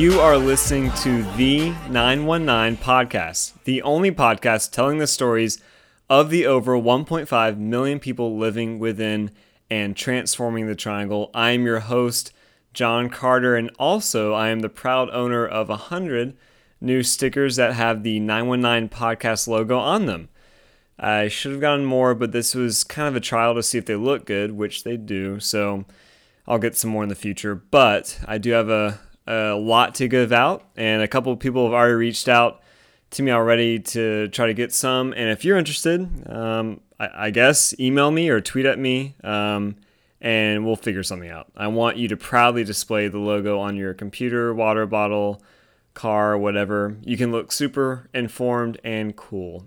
You are listening to the 919 podcast, the only podcast telling the stories of the over 1.5 million people living within and transforming the triangle. I am your host, John Carter, and also I am the proud owner of 100 new stickers that have the 919 podcast logo on them. I should have gotten more, but this was kind of a trial to see if they look good, which they do. So I'll get some more in the future. But I do have a, a lot to give out, and a couple people have already reached out to me already to try to get some. And if you're interested, um, I, I guess email me or tweet at me, um, and we'll figure something out. I want you to proudly display the logo on your computer, water bottle, car, whatever. You can look super informed and cool.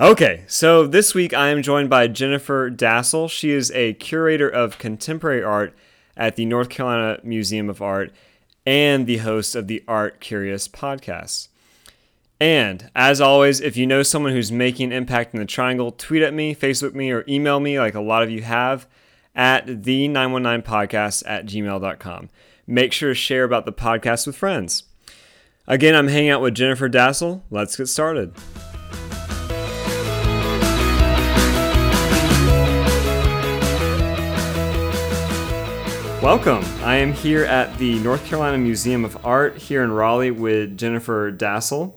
Okay, so this week I am joined by Jennifer Dasal. She is a curator of contemporary art at the North Carolina Museum of Art and the host of the ArtCurious podcast. And as always, if you know someone who's making an impact in the triangle, tweet at me, Facebook me, or email me like a lot of you have at the919podcast at gmail.com. Make sure to share about the podcast with friends. Again, I'm hanging out with Jennifer Dasal. Let's get started. Welcome. I am here at the North Carolina Museum of Art here in Raleigh with Jennifer Dasal.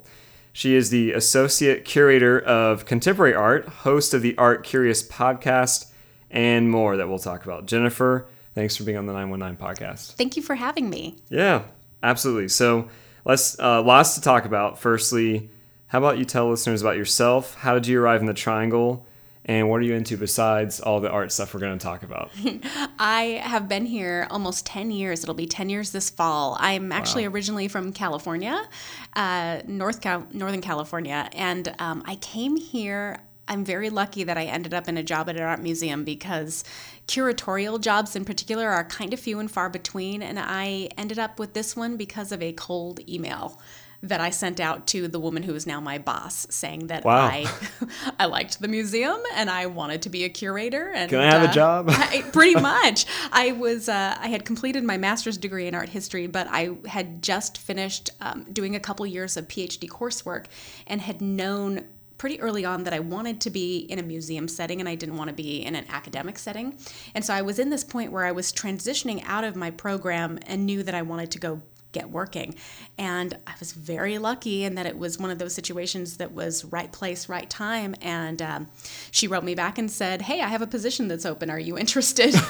She is the Associate Curator of Contemporary Art, host of the ArtCurious podcast, and more that we'll talk about. Jennifer, thanks for being on the 919 podcast. Thank you for having me. Yeah, absolutely. So let's uh, lots to talk about. Firstly, how about you tell listeners about yourself? How did you arrive in the Triangle? And what are you into besides all the art stuff we're going to talk about? I have been here almost 10 years. It'll be 10 years this fall. I'm actually originally from California, uh, North Cal- Northern California, and um, I came here. I'm very lucky that I ended up in a job at an art museum because curatorial jobs in particular are kind of few and far between. And I ended up with this one because of a cold email that I sent out to the woman who is now my boss, saying that Wow. I I liked the museum and I wanted to be a curator. And Can I have a uh, job? I, pretty much. I was uh, I had completed my master's degree in art history, but I had just finished um, doing a couple years of PhD coursework and had known pretty early on that I wanted to be in a museum setting and I didn't want to be in an academic setting. And so I was in this point where I was transitioning out of my program and knew that I wanted to go get working. And I was very lucky in that it was one of those situations that was right place, right time. And um, she wrote me back and said, Hey, I have a position that's open. Are you interested?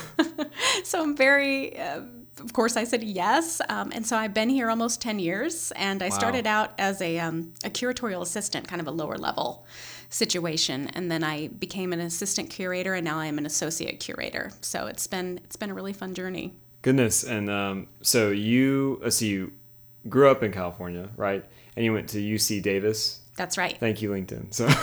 so I'm very. Uh, of course, I said yes, um, and so I've been here almost ten years. And I started out as a um, a curatorial assistant, kind of a lower level situation, and then I became an assistant curator, and now I am an associate curator. So it's been it's been a really fun journey. Goodness. And um, so you, let's see, you grew up in California, right? And you went to UC Davis. That's right. Thank you, LinkedIn. So,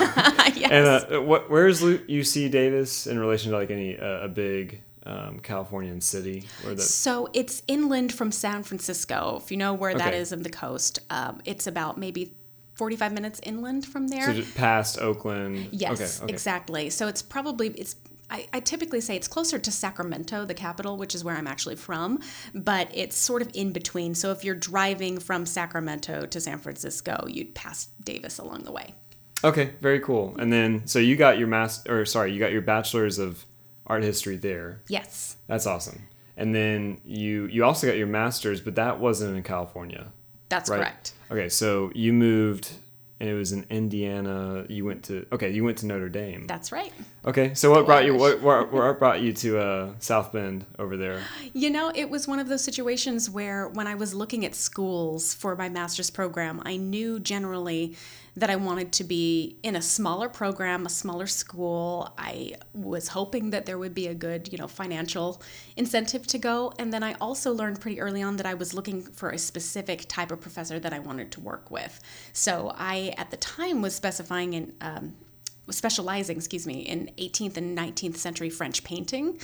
yes. and uh, what, where's UC Davis in relation to like any uh, a big um, Californian city? The So it's inland from San Francisco. If you know where that Okay. is in the coast, um, it's about maybe 45 minutes inland from there. so just past Oakland. yes, Okay. Okay. exactly. So it's probably it's. I, I typically say it's closer to Sacramento, the capital, which is where I'm actually from, but it's sort of in between. So if you're driving from Sacramento to San Francisco, you'd pass Davis along the way. Okay. Very cool. And then, so you got your master, or sorry, you got your bachelor's of art history there. Yes, That's awesome. And then you you also got your master's, but that wasn't in California. that's right? correct. Okay, so you moved, and it was in Indiana. You went to okay, you went to Notre Dame. That's right. Okay, so what brought you? What, what, what brought you to uh, South Bend over there? You know, it was one of those situations where when I was looking at schools for my master's program, I knew generally that I wanted to be in a smaller program, a smaller school. I was hoping that there would be a good, you know, financial incentive to go. And then I also learned pretty early on that I was looking for a specific type of professor that I wanted to work with. So I, at the time, was specifying in um, specializing, excuse me, in 18th and 19th century French painting.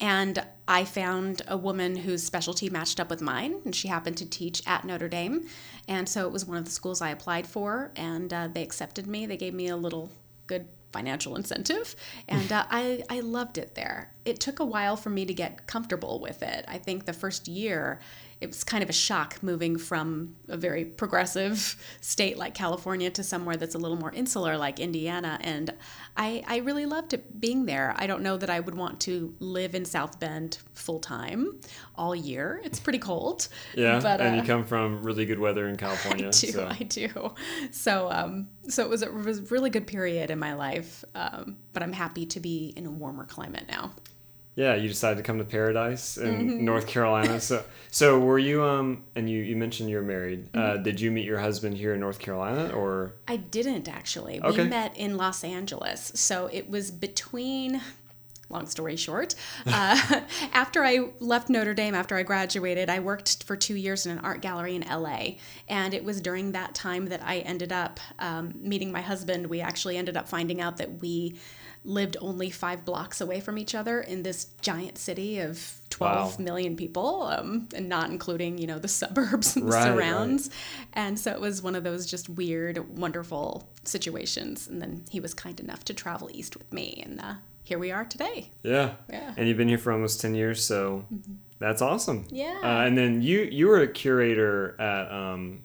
And I found a woman whose specialty matched up with mine, and she happened to teach at Notre Dame. And so it was one of the schools I applied for, and uh, they accepted me. They gave me a little good financial incentive, and uh, I, I loved it there. It took a while for me to get comfortable with it. I think the first year, it was kind of a shock moving from a very progressive state like California to somewhere that's a little more insular like Indiana. And I, I really loved it being there. I don't know that I would want to live in South Bend full time all year. It's pretty cold. Yeah, but, and you uh, come from really good weather in California. I do, so. I do. So, um, so it was a, it was a really good period in my life. Um, but I'm happy to be in a warmer climate now. Yeah, you decided to come to Paradise in Mm-hmm. North Carolina. So, so were you? Um, and you you mentioned you're married. Uh, Mm-hmm. did you meet your husband here in North Carolina, or I didn't actually. Okay. We met in Los Angeles. So it was between, long story short, uh, after I left Notre Dame, after I graduated, I worked for two years in an art gallery in LA. And it was during that time that I ended up um, meeting my husband. We actually ended up finding out that we lived only five blocks away from each other in this giant city of twelve Wow. million people, um, and not including, you know, the suburbs and the Right, right. surrounds. And so it was one of those just weird, wonderful situations. And then he was kind enough to travel east with me. And uh, here we are today. yeah, Yeah. and you've been here for almost ten years, so that's awesome. Yeah. Uh, and then you you were a curator at um,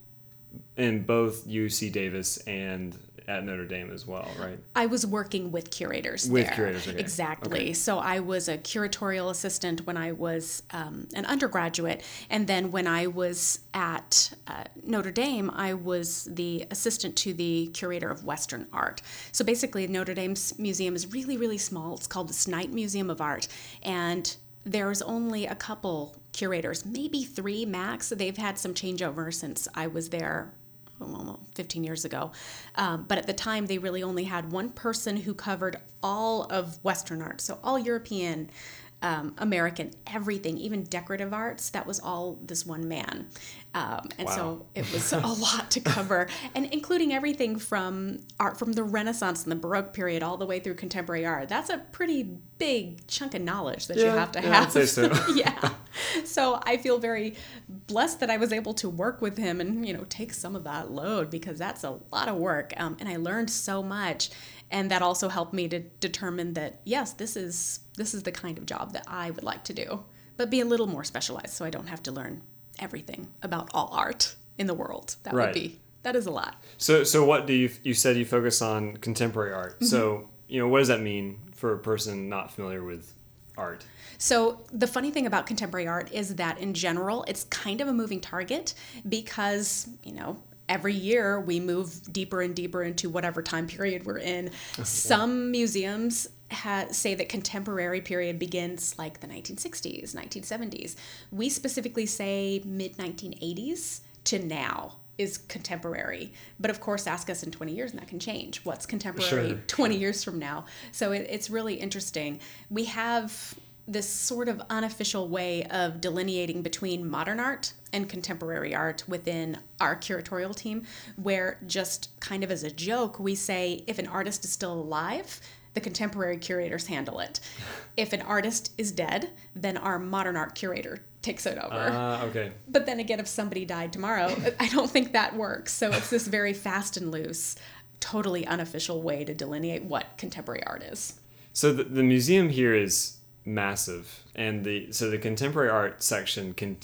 in both UC Davis and at Notre Dame as well, right? I was working with curators With there. curators, okay. Exactly. Okay. So I was a curatorial assistant when I was um, an undergraduate. And then when I was at uh, Notre Dame, I was the assistant to the curator of Western art. So basically, Notre Dame's museum is really, really small. It's called the Snite Museum of Art. And there's only a couple curators, maybe three max. They've had some changeover since I was there well, 15 years ago. Um, but at the time, they really only had one person who covered all of Western art. So, all European, um, American, everything, even decorative arts, that was all this one man. Um, and Wow. so it was a lot to cover, and including everything from art from the Renaissance and the Baroque period all the way through contemporary art. That's a pretty big chunk of knowledge that you have to yeah, I'd have. say so. yeah. So I feel very blessed that I was able to work with him and you know take some of that load because that's a lot of work, um, and I learned so much, and that also helped me to determine that yes, this is this is the kind of job that I would like to do, but be a little more specialized so I don't have to learn everything about all art in the world. That Right. would be that is a lot. So so what do you you said you focus on contemporary art. Mm-hmm. So you know what does that mean for a person not familiar with art? So the funny thing about contemporary art is that in general, it's kind of a moving target because, you know, every year we move deeper and deeper into whatever time period we're in. Some museums ha- say that contemporary period begins like the 1960s, 1970s. We specifically say mid 1980s to now is contemporary. But of course, ask us in 20 years and that can change. What's contemporary Sure. 20 years from now? So it, it's really interesting. We have this sort of unofficial way of delineating between modern art and contemporary art within our curatorial team, where just kind of as a joke, we say if an artist is still alive, the contemporary curators handle it. If an artist is dead, then our modern art curator takes it over. Ah, okay. But then again, if somebody died tomorrow, I don't think that works. So it's this very fast and loose, totally unofficial way to delineate what contemporary art is. So the, the museum here is massive, and the so the contemporary art section can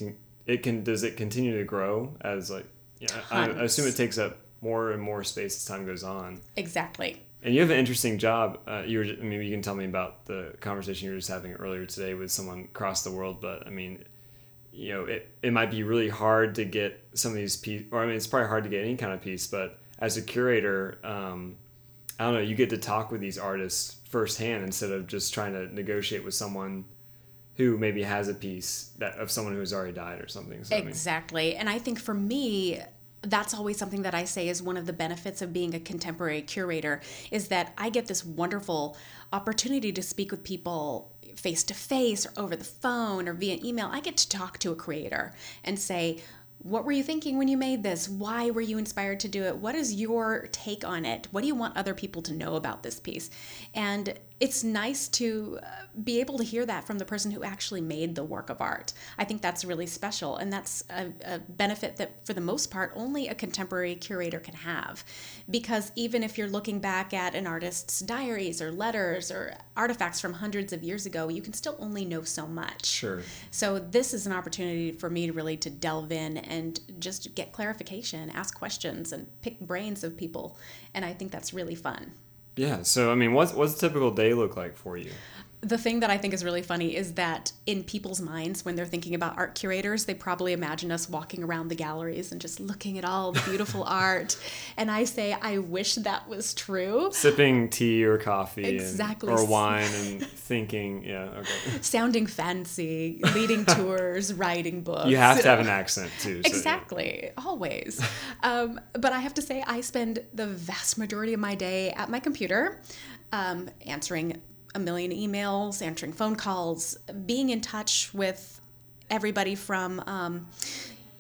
it can does it continue to grow as like yeah, I, I assume it takes up more and more space as time goes on. Exactly. And you have an interesting job. Uh, you were, I mean, you can tell me about the conversation you were just having earlier today with someone across the world. But I mean, you know, it, it might be really hard to get some of these pieces, or I mean, it's probably hard to get any kind of piece. But as a curator, um, I don't know, you get to talk with these artists firsthand instead of just trying to negotiate with someone who maybe has a piece that of someone who's already died or something. So, I mean, Exactly. And I think for me, that's always something that I say is one of the benefits of being a contemporary curator is that I get this wonderful opportunity to speak with people face to face or over the phone or via email. I get to talk to a creator and say, what were you thinking when you made this? Why were you inspired to do it? What is your take on it? What do you want other people to know about this piece? And it's nice to uh, be able to hear that from the person who actually made the work of art. I think that's really special, and that's a, a benefit that, for the most part, only a contemporary curator can have. Because even if you're looking back at an artist's diaries or letters or artifacts from hundreds of years ago, you can still only know so much. Sure. So this is an opportunity for me to really to delve in and just get clarification, ask questions, and pick brains of people, and I think that's really fun. Yeah. So I mean, what's what's a typical day look like for you? The thing that I think is really funny is that in people's minds, when they're thinking about art curators, they probably imagine us walking around the galleries and just looking at all the beautiful art. And I say, I wish that was true. Sipping tea or coffee, and- Exactly. or wine, and thinking. Yeah. Okay. Sounding fancy, leading tours, writing books. You have to have an accent too. so, yeah. Exactly, always. Um, but I have to say, I spend the vast majority of my day at my computer, um, answering a million emails, answering phone calls, being in touch with everybody from. Um,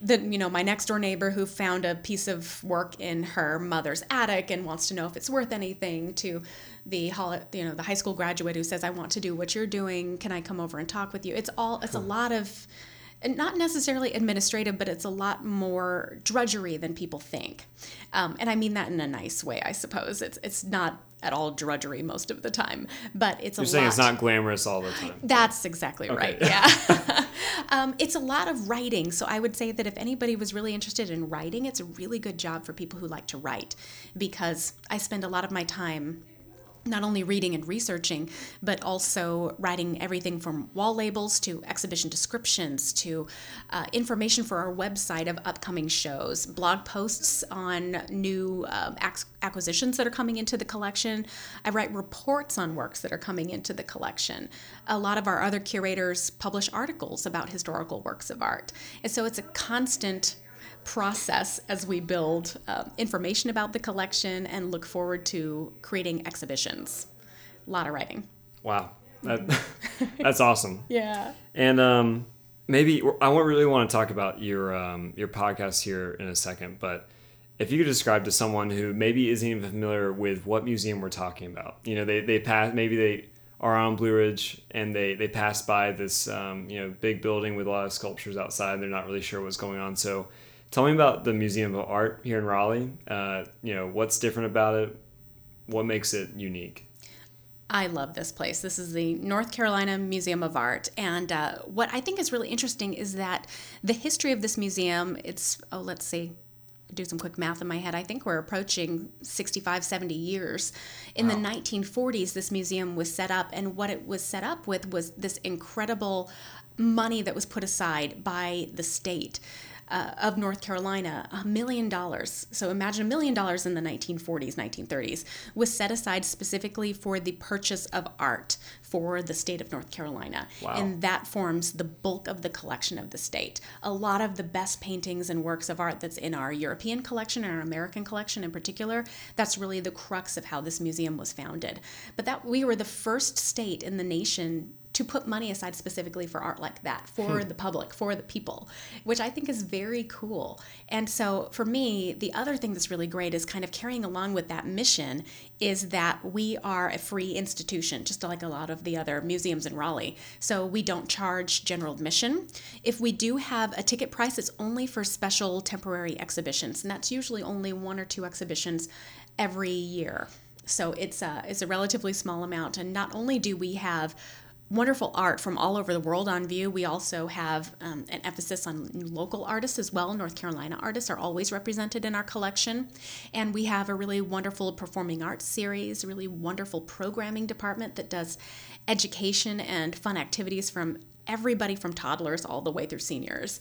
the you know my next door neighbor who found a piece of work in her mother's attic and wants to know if it's worth anything to the you know the high school graduate who says I want to do what you're doing can I come over and talk with you it's all it's a lot of and not necessarily administrative, but it's a lot more drudgery than people think. Um, and I mean that in a nice way, I suppose. It's it's not at all drudgery most of the time, but it's You're a saying lot. it's not glamorous all the time. That's exactly right. Yeah. um, it's a lot of writing. So I would say that if anybody was really interested in writing, it's a really good job for people who like to write because I spend a lot of my time not only reading and researching, but also writing everything from wall labels to exhibition descriptions to uh, information for our website of upcoming shows, blog posts on new ac- acquisitions that are coming into the collection. I write reports on works that are coming into the collection. A lot of our other curators publish articles about historical works of art. And so it's a constant process as we build uh, information about the collection and look forward to creating exhibitions. A lot of writing. Wow. That, that's awesome. Yeah. And um, maybe I won't really want to talk about your um, your podcast here in a second, but if you could describe to someone who maybe isn't even familiar with what museum we're talking about, you know, they they pass maybe they are on Blue Ridge and they they pass by this um, you know big building with a lot of sculptures outside. They're not really sure what's going on. So, tell me about the Museum of Art here in Raleigh. Uh, you know, what's different about it? What makes it unique? I love this place. This is the North Carolina Museum of Art. And uh, what I think is really interesting is that the history of this museum, it's, oh, let's see, do some quick math in my head. I think we're approaching 65, 70 years. In the 1940s, this museum was set up, and what it was set up with was this incredible money that was put aside by the state. Uh, of North Carolina, a million dollars. So imagine a million dollars in the 1940s, 1930s was set aside specifically for the purchase of art for the state of North Carolina. Wow. And that forms the bulk of the collection of the state. A lot of the best paintings and works of art that's in our European collection and our American collection in particular, that's really the crux of how this museum was founded. But that we were the first state in the nation to put money aside specifically for art like that for hmm. the public for the people which i think is very cool. And so for me the other thing that's really great is kind of carrying along with that mission is that we are a free institution just like a lot of the other museums in raleigh. So we don't charge general admission. If we do have a ticket price it's only for special temporary exhibitions and that's usually only one or two exhibitions every year. So it's a, it's a relatively small amount and not only do we have wonderful art from all over the world on view. We also have um, an emphasis on local artists as well. North Carolina artists are always represented in our collection. And we have a really wonderful performing arts series, really wonderful programming department that does education and fun activities from everybody from toddlers all the way through seniors.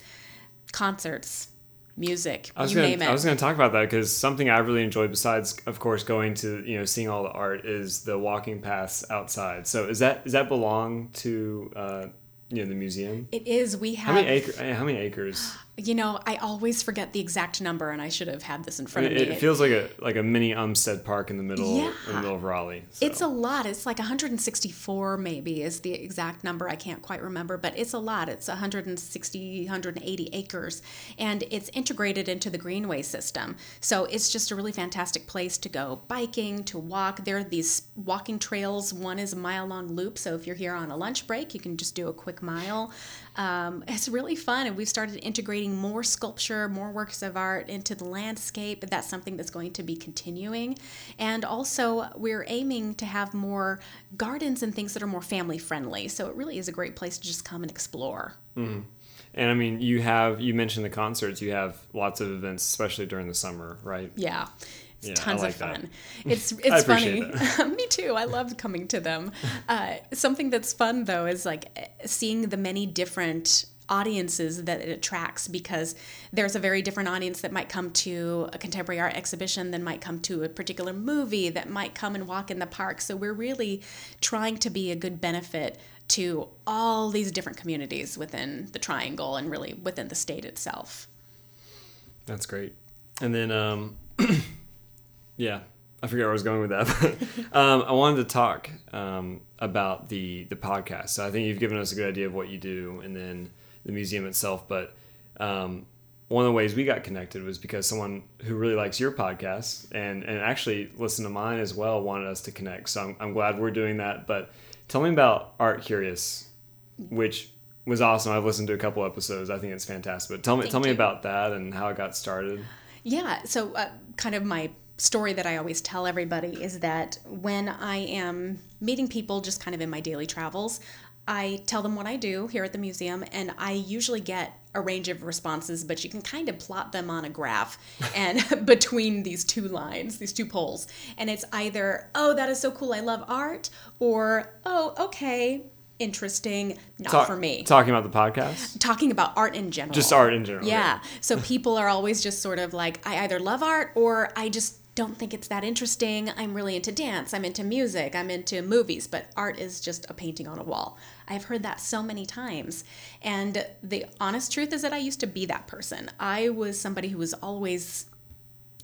Concerts, music, I was you gonna, name it. I was going to talk about that because something I really enjoy, besides of course going to you know seeing all the art, is the walking paths outside. So is that does that belong to uh, you know the museum? it is. We have How many acre, How many acres? You know, I always forget the exact number, and I should have had this in front It, of me. it feels like a like a mini Umstead Park in the middle in the middle of Raleigh. so. It's a lot. It's like 164 maybe is the exact number. I can't quite remember, but it's a lot. It's 160, 180 acres and it's integrated into the greenway system. So it's just a really fantastic place to go biking, to walk. There are these walking trails. One is a mile long loop. So if you're here on a lunch break, you can just do a quick mile. Um, it's really fun. And we've started integrating more sculpture, more works of art into the landscape. That's something that's going to be continuing. And also, we're aiming to have more gardens and things that are more family friendly. So it really is a great place to just come and explore. And I mean, you have you mentioned the concerts. You have lots of events, especially during the summer, right? Yeah. It's Yeah, tons like of that. fun. It's it's funny. Me too. I love coming to them. Uh, something that's fun though is like eh, seeing the many different audiences that it attracts because there's a very different audience that might come to a contemporary art exhibition than might come to a particular movie that might come and walk in the park so we're really trying to be a good benefit to all these different communities within the triangle and really within the state itself That's great. And then, um, yeah, I forget where I was going with that. Um, I wanted to talk um, about the the podcast. So I think you've given us a good idea of what you do, and then the museum itself. But um, one of the ways we got connected was because someone who really likes your podcast and and actually listened to mine as well wanted us to connect. So I'm, I'm glad we're doing that. But tell me about ArtCurious, which was awesome. I've listened to a couple episodes. I think it's fantastic. But tell me Thank tell me about that and how it got started. Yeah. So, uh, kind of my story that I always tell everybody is that when I am meeting people just kind of in my daily travels, I tell them what I do here at the museum, and I usually get a range of responses, but you can kind of plot them on a graph and between these two lines, these two poles. And it's either, oh, that is so cool, I love art, or, oh, okay, interesting, not Talk- for me Talking about the podcast. talking about art in general. Just art in general, Yeah. So people are always just sort of like, I either love art or I just don't think it's that interesting. I'm really into dance. I'm into music. I'm into movies, but art is just a painting on a wall. I've heard that so many times. And the honest truth is that I used to be that person. I was somebody who was always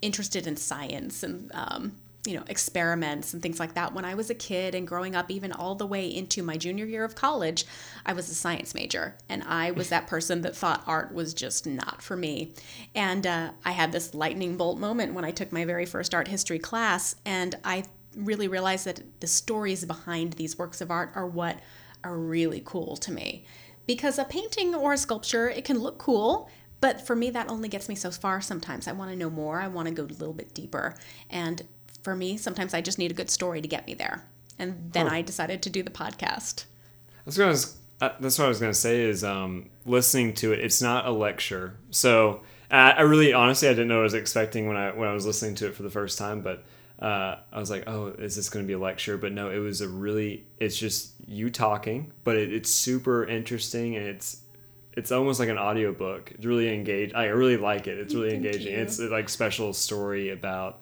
interested in science and um, you know experiments and things like that. When i was a kid and growing up even all the way into my junior year of college i was a science major. And i was that person that thought art was just not for me. And uh, i had this lightning bolt moment when i took my very first art history class. And i really realized that the stories behind these works of art are what are really cool to me. Because a painting or a sculpture it can look cool but for me that only gets me so far sometimes. I want to know more. I want to go a little bit deeper. And for me sometimes i just need a good story to get me there and then Huh. i decided to do the podcast That's what I was. Uh, that's what I was gonna say. Is um, listening to it. It's not a lecture. So I, I really, honestly, I didn't know what I was expecting when I when I was listening to it for the first time. But uh, I was like, oh, is this gonna be a lecture? But no, it was a really. It's just you talking, but it, it's super interesting and it's. It's almost like an audiobook. It's really engaged. I really like it. It's really Thank engaging. you. It's like special story about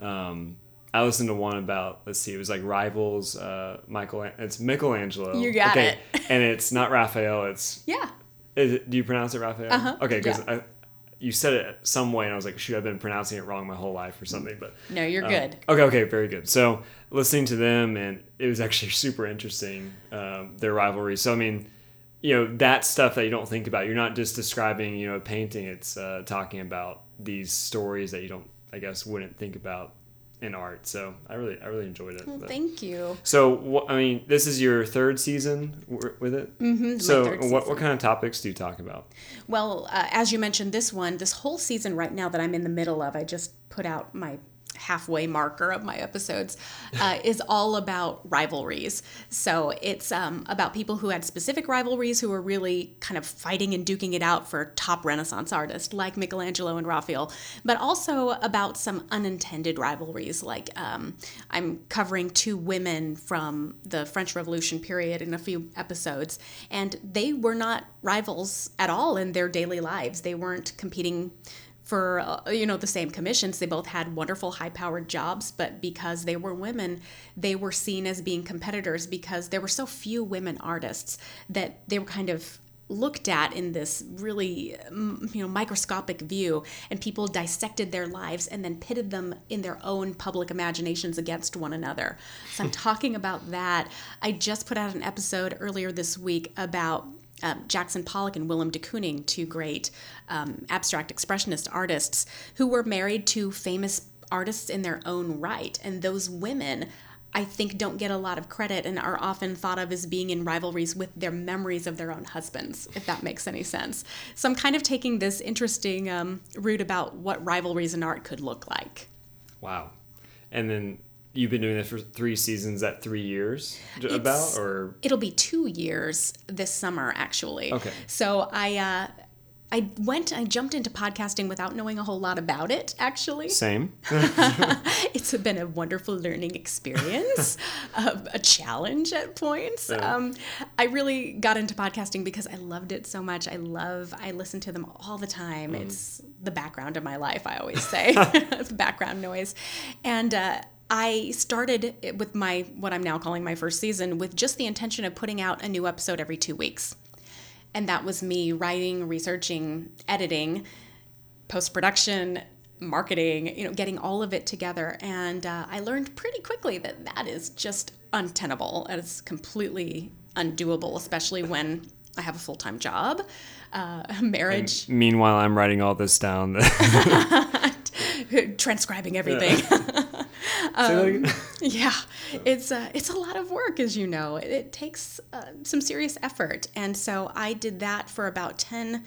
um, I listened to one about let's see, it was like rivals. Uh, Michael, it's Michelangelo. You got it. and it's not Raphael. It's yeah is it, do you pronounce it Raphael? Uh-huh, Okay, because yeah. you said it some way, and I was like, shoot, I've been pronouncing it wrong my whole life or something. But no you're um, good Okay, okay, very good. So listening to them, and it was actually super interesting um, their rivalry. So I mean, you know, that stuff that you don't think about. You're not just describing, you know, a painting. It's uh, talking about these stories that you don't, I guess, wouldn't think about in art. So I really, I really enjoyed it. well, thank you so wh- I mean, this is your third season w- with it. Mm-hmm, so what, what kind of topics do you talk about? Well, uh, as you mentioned, this one, this whole season right now that I'm in the middle of, I just put out my halfway marker of my episodes, uh, is all about rivalries. So it's um, about people who had specific rivalries who were really kind of fighting and duking it out for top Renaissance artists like Michelangelo and Raphael, but also about some unintended rivalries. Like um, I'm covering two women from the French Revolution period in a few episodes, and they were not rivals at all in their daily lives. They weren't competing for uh, you know the same commissions. They both had wonderful high powered jobs but because they were women they were seen as being competitors because there were so few women artists that they were kind of looked at in this really mm, you know microscopic view and people dissected their lives and then pitted them in their own public imaginations against one another. So i'm talking about that. I just put out an episode earlier this week about um, Jackson Pollock and Willem de Kooning, two great um, abstract expressionist artists who were married to famous artists in their own right. And those women, I think, don't get a lot of credit and are often thought of as being in rivalries with their memories of their own husbands, if that makes any sense. So I'm kind of taking this interesting um, route about what rivalries in art could look like. Wow. And then you've been doing this for three seasons at three years about It's- or It'll be two years this summer, actually. Okay. So I, uh, I went, I jumped into podcasting without knowing a whole lot about it, actually. same? it's been a wonderful learning experience, uh, a challenge at points. Um, I really got into podcasting because I loved it so much. I love, I listen to them all the time. It's the background of my life, I always say, the background noise. And, uh, I started with my what I'm now calling my first season with just the intention of putting out a new episode every 2 weeks. And that was me writing, researching, editing, post production, marketing, you know, getting all of it together. And uh, I learned pretty quickly that that is just untenable. and It's completely undoable, especially when I have a full time job, uh, marriage, Meanwhile, I'm writing all this down. transcribing everything. Say again? Yeah, it's uh, it's a lot of work, as you know. It, it takes uh, some serious effort, and so I did that for about ten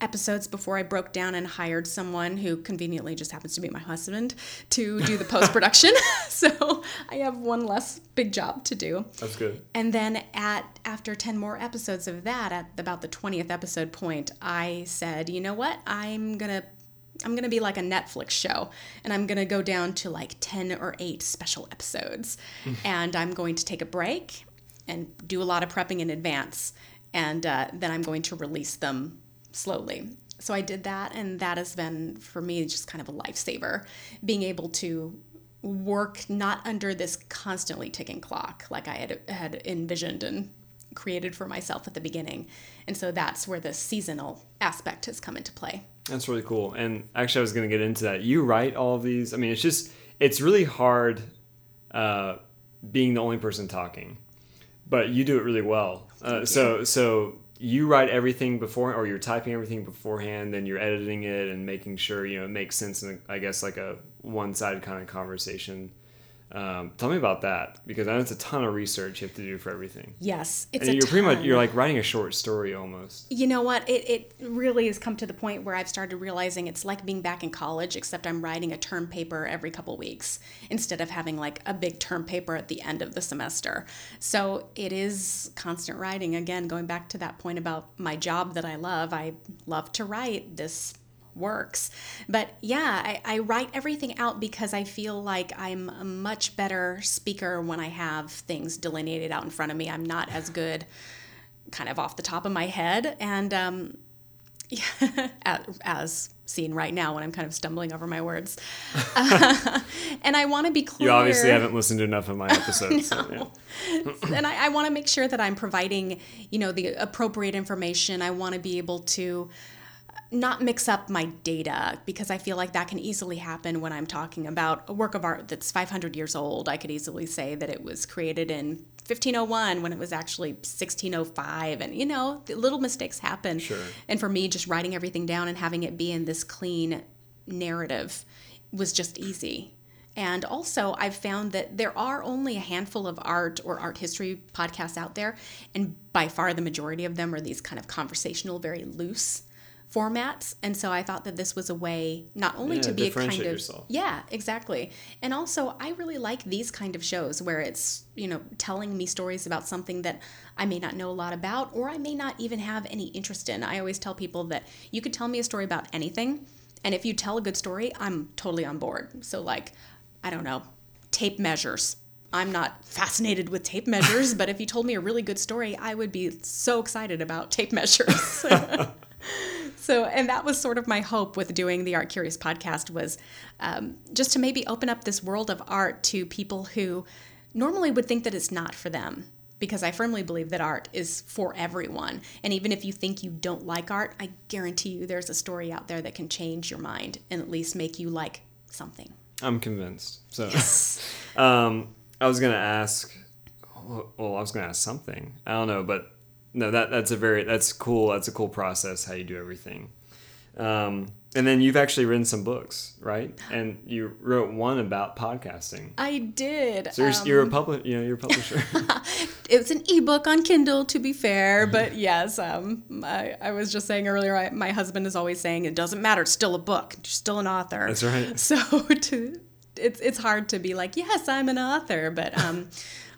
episodes before I broke down and hired someone who conveniently just happens to be my husband to do the post production. so I have one less big job to do. That's good. And then at after 10 more episodes of that at about the 20th episode point, I said, "You know what? I'm going to I'm going to be like a Netflix show and I'm going to go down to like 10 or 8 special episodes. and I'm going to take a break and do a lot of prepping in advance and uh, then I'm going to release them slowly." So I did that and that has been for me just kind of a lifesaver being able to work not under this constantly ticking clock like I had had envisioned and created for myself at the beginning. And so that's where the seasonal aspect has come into play. That's really cool. And actually, I was going to get into that. You write all of these. I mean, it's just, it's really hard uh, being the only person talking, but you do it really well. Uh, so, so you write everything before, or you're typing everything beforehand, then you're editing it and making sure, you know, it makes sense in, I guess, like a one sided kind of conversation. Um, tell me about that because I know it's a ton of research you have to do for everything. Yes, it's And a you're pretty much you're like writing a short story almost. You know what? It, it really has come to the point where I've started realizing it's like being back in college, except I'm writing a term paper every couple weeks instead of having like a big term paper at the end of the semester. So it is constant writing. Again, going back to that point about my job that I love, I love to write. This works. But yeah, I, I write everything out because I feel like I'm a much better speaker when I have things delineated out in front of me. I'm not as good kind of off the top of my head and um, as, as seen right now when I'm kind of stumbling over my words. and I want to be clear. You obviously haven't listened to enough of my episodes. so, yeah. and I, I want to make sure that I'm providing, you know, the appropriate information. I want to be able to not mix up my data because I feel like that can easily happen when I'm talking about a work of art that's 500 years old. I could easily say that it was created in 1501 when it was actually 1605 and you know the little mistakes happen Sure. and for me just writing everything down and having it be in this clean narrative was just easy and also i've found that there are only a handful of art or art history podcasts out there and by far the majority of them are these kind of conversational very loose formats and so i thought that this was a way not only Yeah, to be a kind of yourself. yeah exactly and also i really like these kind of shows where it's you know telling me stories about something that i may not know a lot about or i may not even have any interest in i always tell people that you could tell me a story about anything and if you tell a good story i'm totally on board so like i don't know tape measures I'm not fascinated with tape measures, but if you told me a really good story, I would be so excited about tape measures. so and that was sort of my hope with doing the art curious podcast was um, just to maybe open up this world of art to people who normally would think that it's not for them because I firmly believe that art is for everyone. And even if you think you don't like art, I guarantee you there's a story out there that can change your mind and at least make you like something. I'm convinced. So, um, I was gonna ask. Well, I was gonna ask something. I don't know, but no, that that's a very that's cool. That's a cool process how you do everything. Um, and then you've actually written some books, right? And you wrote one about podcasting. I did. So you're, um, you're a public, you know, you're a publisher. it was an ebook on Kindle, to be fair, but yes, um, I, I was just saying earlier, I, my husband is always saying it doesn't matter, it's still a book, you're still an author. That's right. So to, it's it's hard to be like, yes, I'm an author, but um,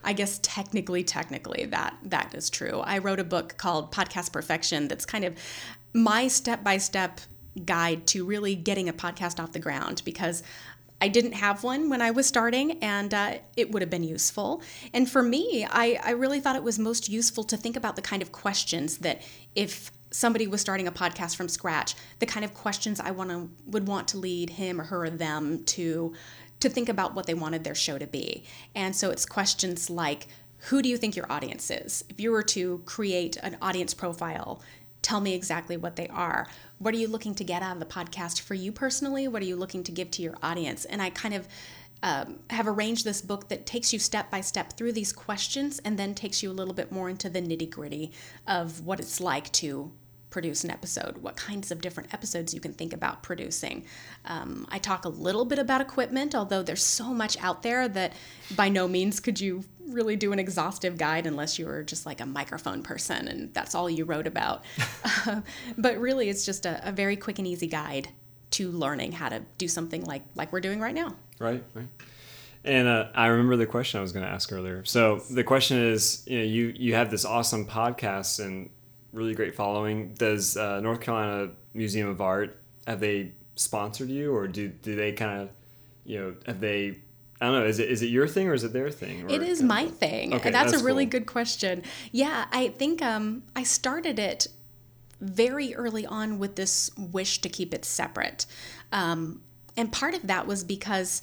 I guess technically, technically, that that is true. I wrote a book called Podcast Perfection. That's kind of my step by step guide to really getting a podcast off the ground because I didn't have one when I was starting, and uh, it would have been useful. And for me, I, I really thought it was most useful to think about the kind of questions that if somebody was starting a podcast from scratch, the kind of questions I want to would want to lead him or her or them to to think about what they wanted their show to be. And so it's questions like who do you think your audience is? If you were to create an audience profile, tell me exactly what they are. What are you looking to get out of the podcast for you personally? What are you looking to give to your audience? And I kind of um, have arranged this book that takes you step by step through these questions and then takes you a little bit more into the nitty gritty of what it's like to produce an episode, what kinds of different episodes you can think about producing. Um, I talk a little bit about equipment, although there's so much out there that by no means could you really do an exhaustive guide unless you were just like a microphone person and that's all you wrote about. uh, but really, it's just a, a very quick and easy guide to learning how to do something like like we're doing right now. Right, right. And uh, I remember the question I was going to ask earlier. So the question is, you know, you you have this awesome podcast and really great following. Does uh, North Carolina Museum of Art have they sponsored you, or do do they kind of, you know, have they? I don't know. Is it is it your thing or is it their thing? Or It is my thing. Okay, that's, that's a really cool. good question. Yeah, I think um, I started it very early on with this wish to keep it separate. Um, and part of that was because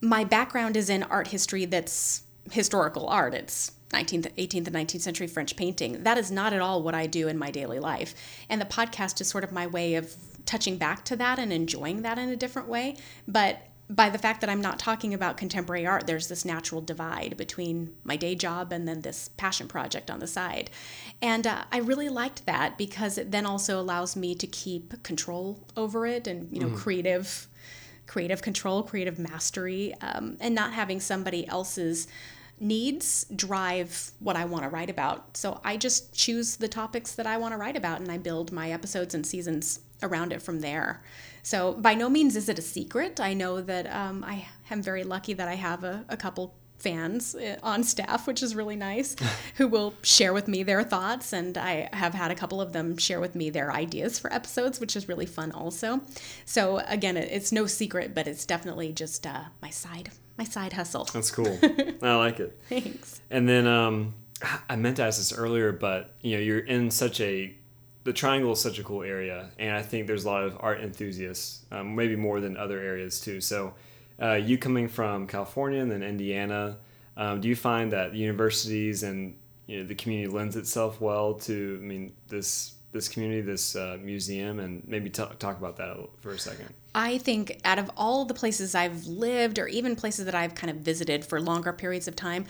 my background is in art history that's historical art. It's 19th, 18th, and 19th century French painting. That is not at all what I do in my daily life. And the podcast is sort of my way of touching back to that and enjoying that in a different way. But by the fact that I'm not talking about contemporary art, there's this natural divide between my day job and then this passion project on the side. And uh, I really liked that because it then also allows me to keep control over it and, you know, creative creative control, creative mastery, um, and not having somebody else's needs drive what I want to write about. So I just choose the topics that I want to write about and I build my episodes and seasons around it from there. So by no means is it a secret. I know that um, I am very lucky that I have a, a couple fans uh, on staff, which is really nice, who will share with me their thoughts. And I have had a couple of them share with me their ideas for episodes, which is really fun also. So again, it's no secret, but it's definitely just uh, my side, my side hustle. That's cool. I like it. Thanks. And then um, I meant to ask this earlier, but you know, you're in such a the triangle is such a cool area, and I think there's a lot of art enthusiasts, um, maybe more than other areas too. So, uh, you coming from California and then Indiana, um, do you find that universities and you know the community lends itself well to, I mean, this this community, this uh, museum, and maybe t- talk about that for a second. I think out of all the places I've lived, or even places that I've kind of visited for longer periods of time,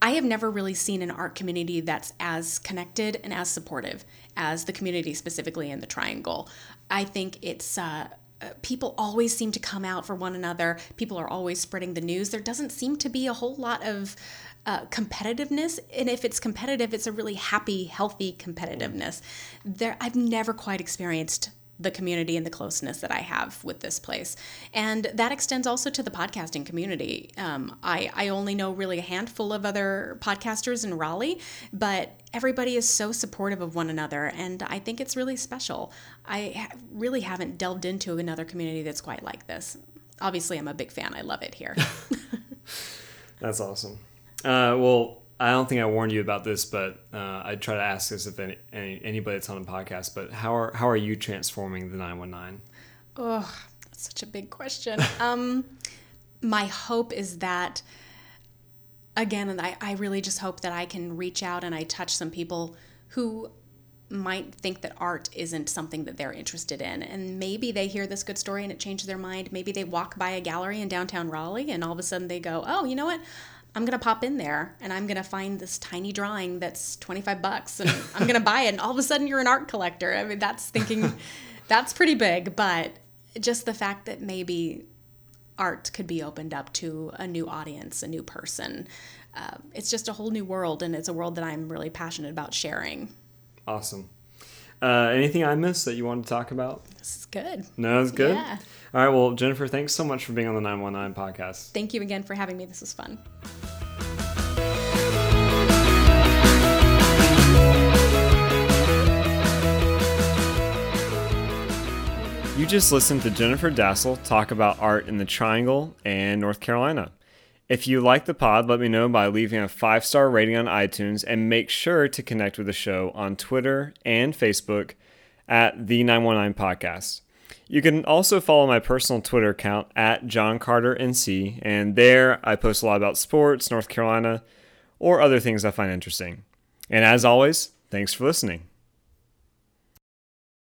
I have never really seen an art community that's as connected and as supportive as the community specifically in the Triangle. I think it's. Uh, uh, people always seem to come out for one another. People are always spreading the news. There doesn't seem to be a whole lot of uh, competitiveness, and if it's competitive, it's a really happy, healthy competitiveness. There, I've never quite experienced the community and the closeness that I have with this place. And that extends also to the podcasting community. Um, I, I only know really a handful of other podcasters in Raleigh, but everybody is so supportive of one another. And I think it's really special. I really haven't delved into another community that's quite like this. Obviously, I'm a big fan. I love it here. That's awesome. Uh, well, I don't think I warned you about this, but uh, I try to ask this if any, any anybody that's on the podcast. But how are how are you transforming the nine one nine? Oh, that's such a big question. Um, my hope is that again, and I, I really just hope that I can reach out and I touch some people who might think that art isn't something that they're interested in. And maybe they hear this good story and it changes their mind. Maybe they walk by a gallery in downtown Raleigh and all of a sudden they go, oh, you know what? I'm going to pop in there and I'm going to find this tiny drawing that's 25 bucks and I'm going to buy it. And all of a sudden you're an art collector. I mean, that's thinking, that's pretty big. But just the fact that maybe art could be opened up to a new audience, a new person. Uh, it's just a whole new world, and it's a world that I'm really passionate about sharing. Awesome. Uh, anything I missed that you wanted to talk about? This is good. No, it's good. Yeah. All right. Well, Jennifer, thanks so much for being on the 919 podcast. Thank you again for having me. This was fun. You just listened to Jennifer Dasal talk about art in the Triangle and North Carolina. If you like the pod, let me know by leaving a five star rating on iTunes and make sure to connect with the show on Twitter and Facebook at the 919 Podcast. You can also follow my personal Twitter account at John Carter NC, and there I post a lot about sports, North Carolina, or other things I find interesting. And as always, thanks for listening.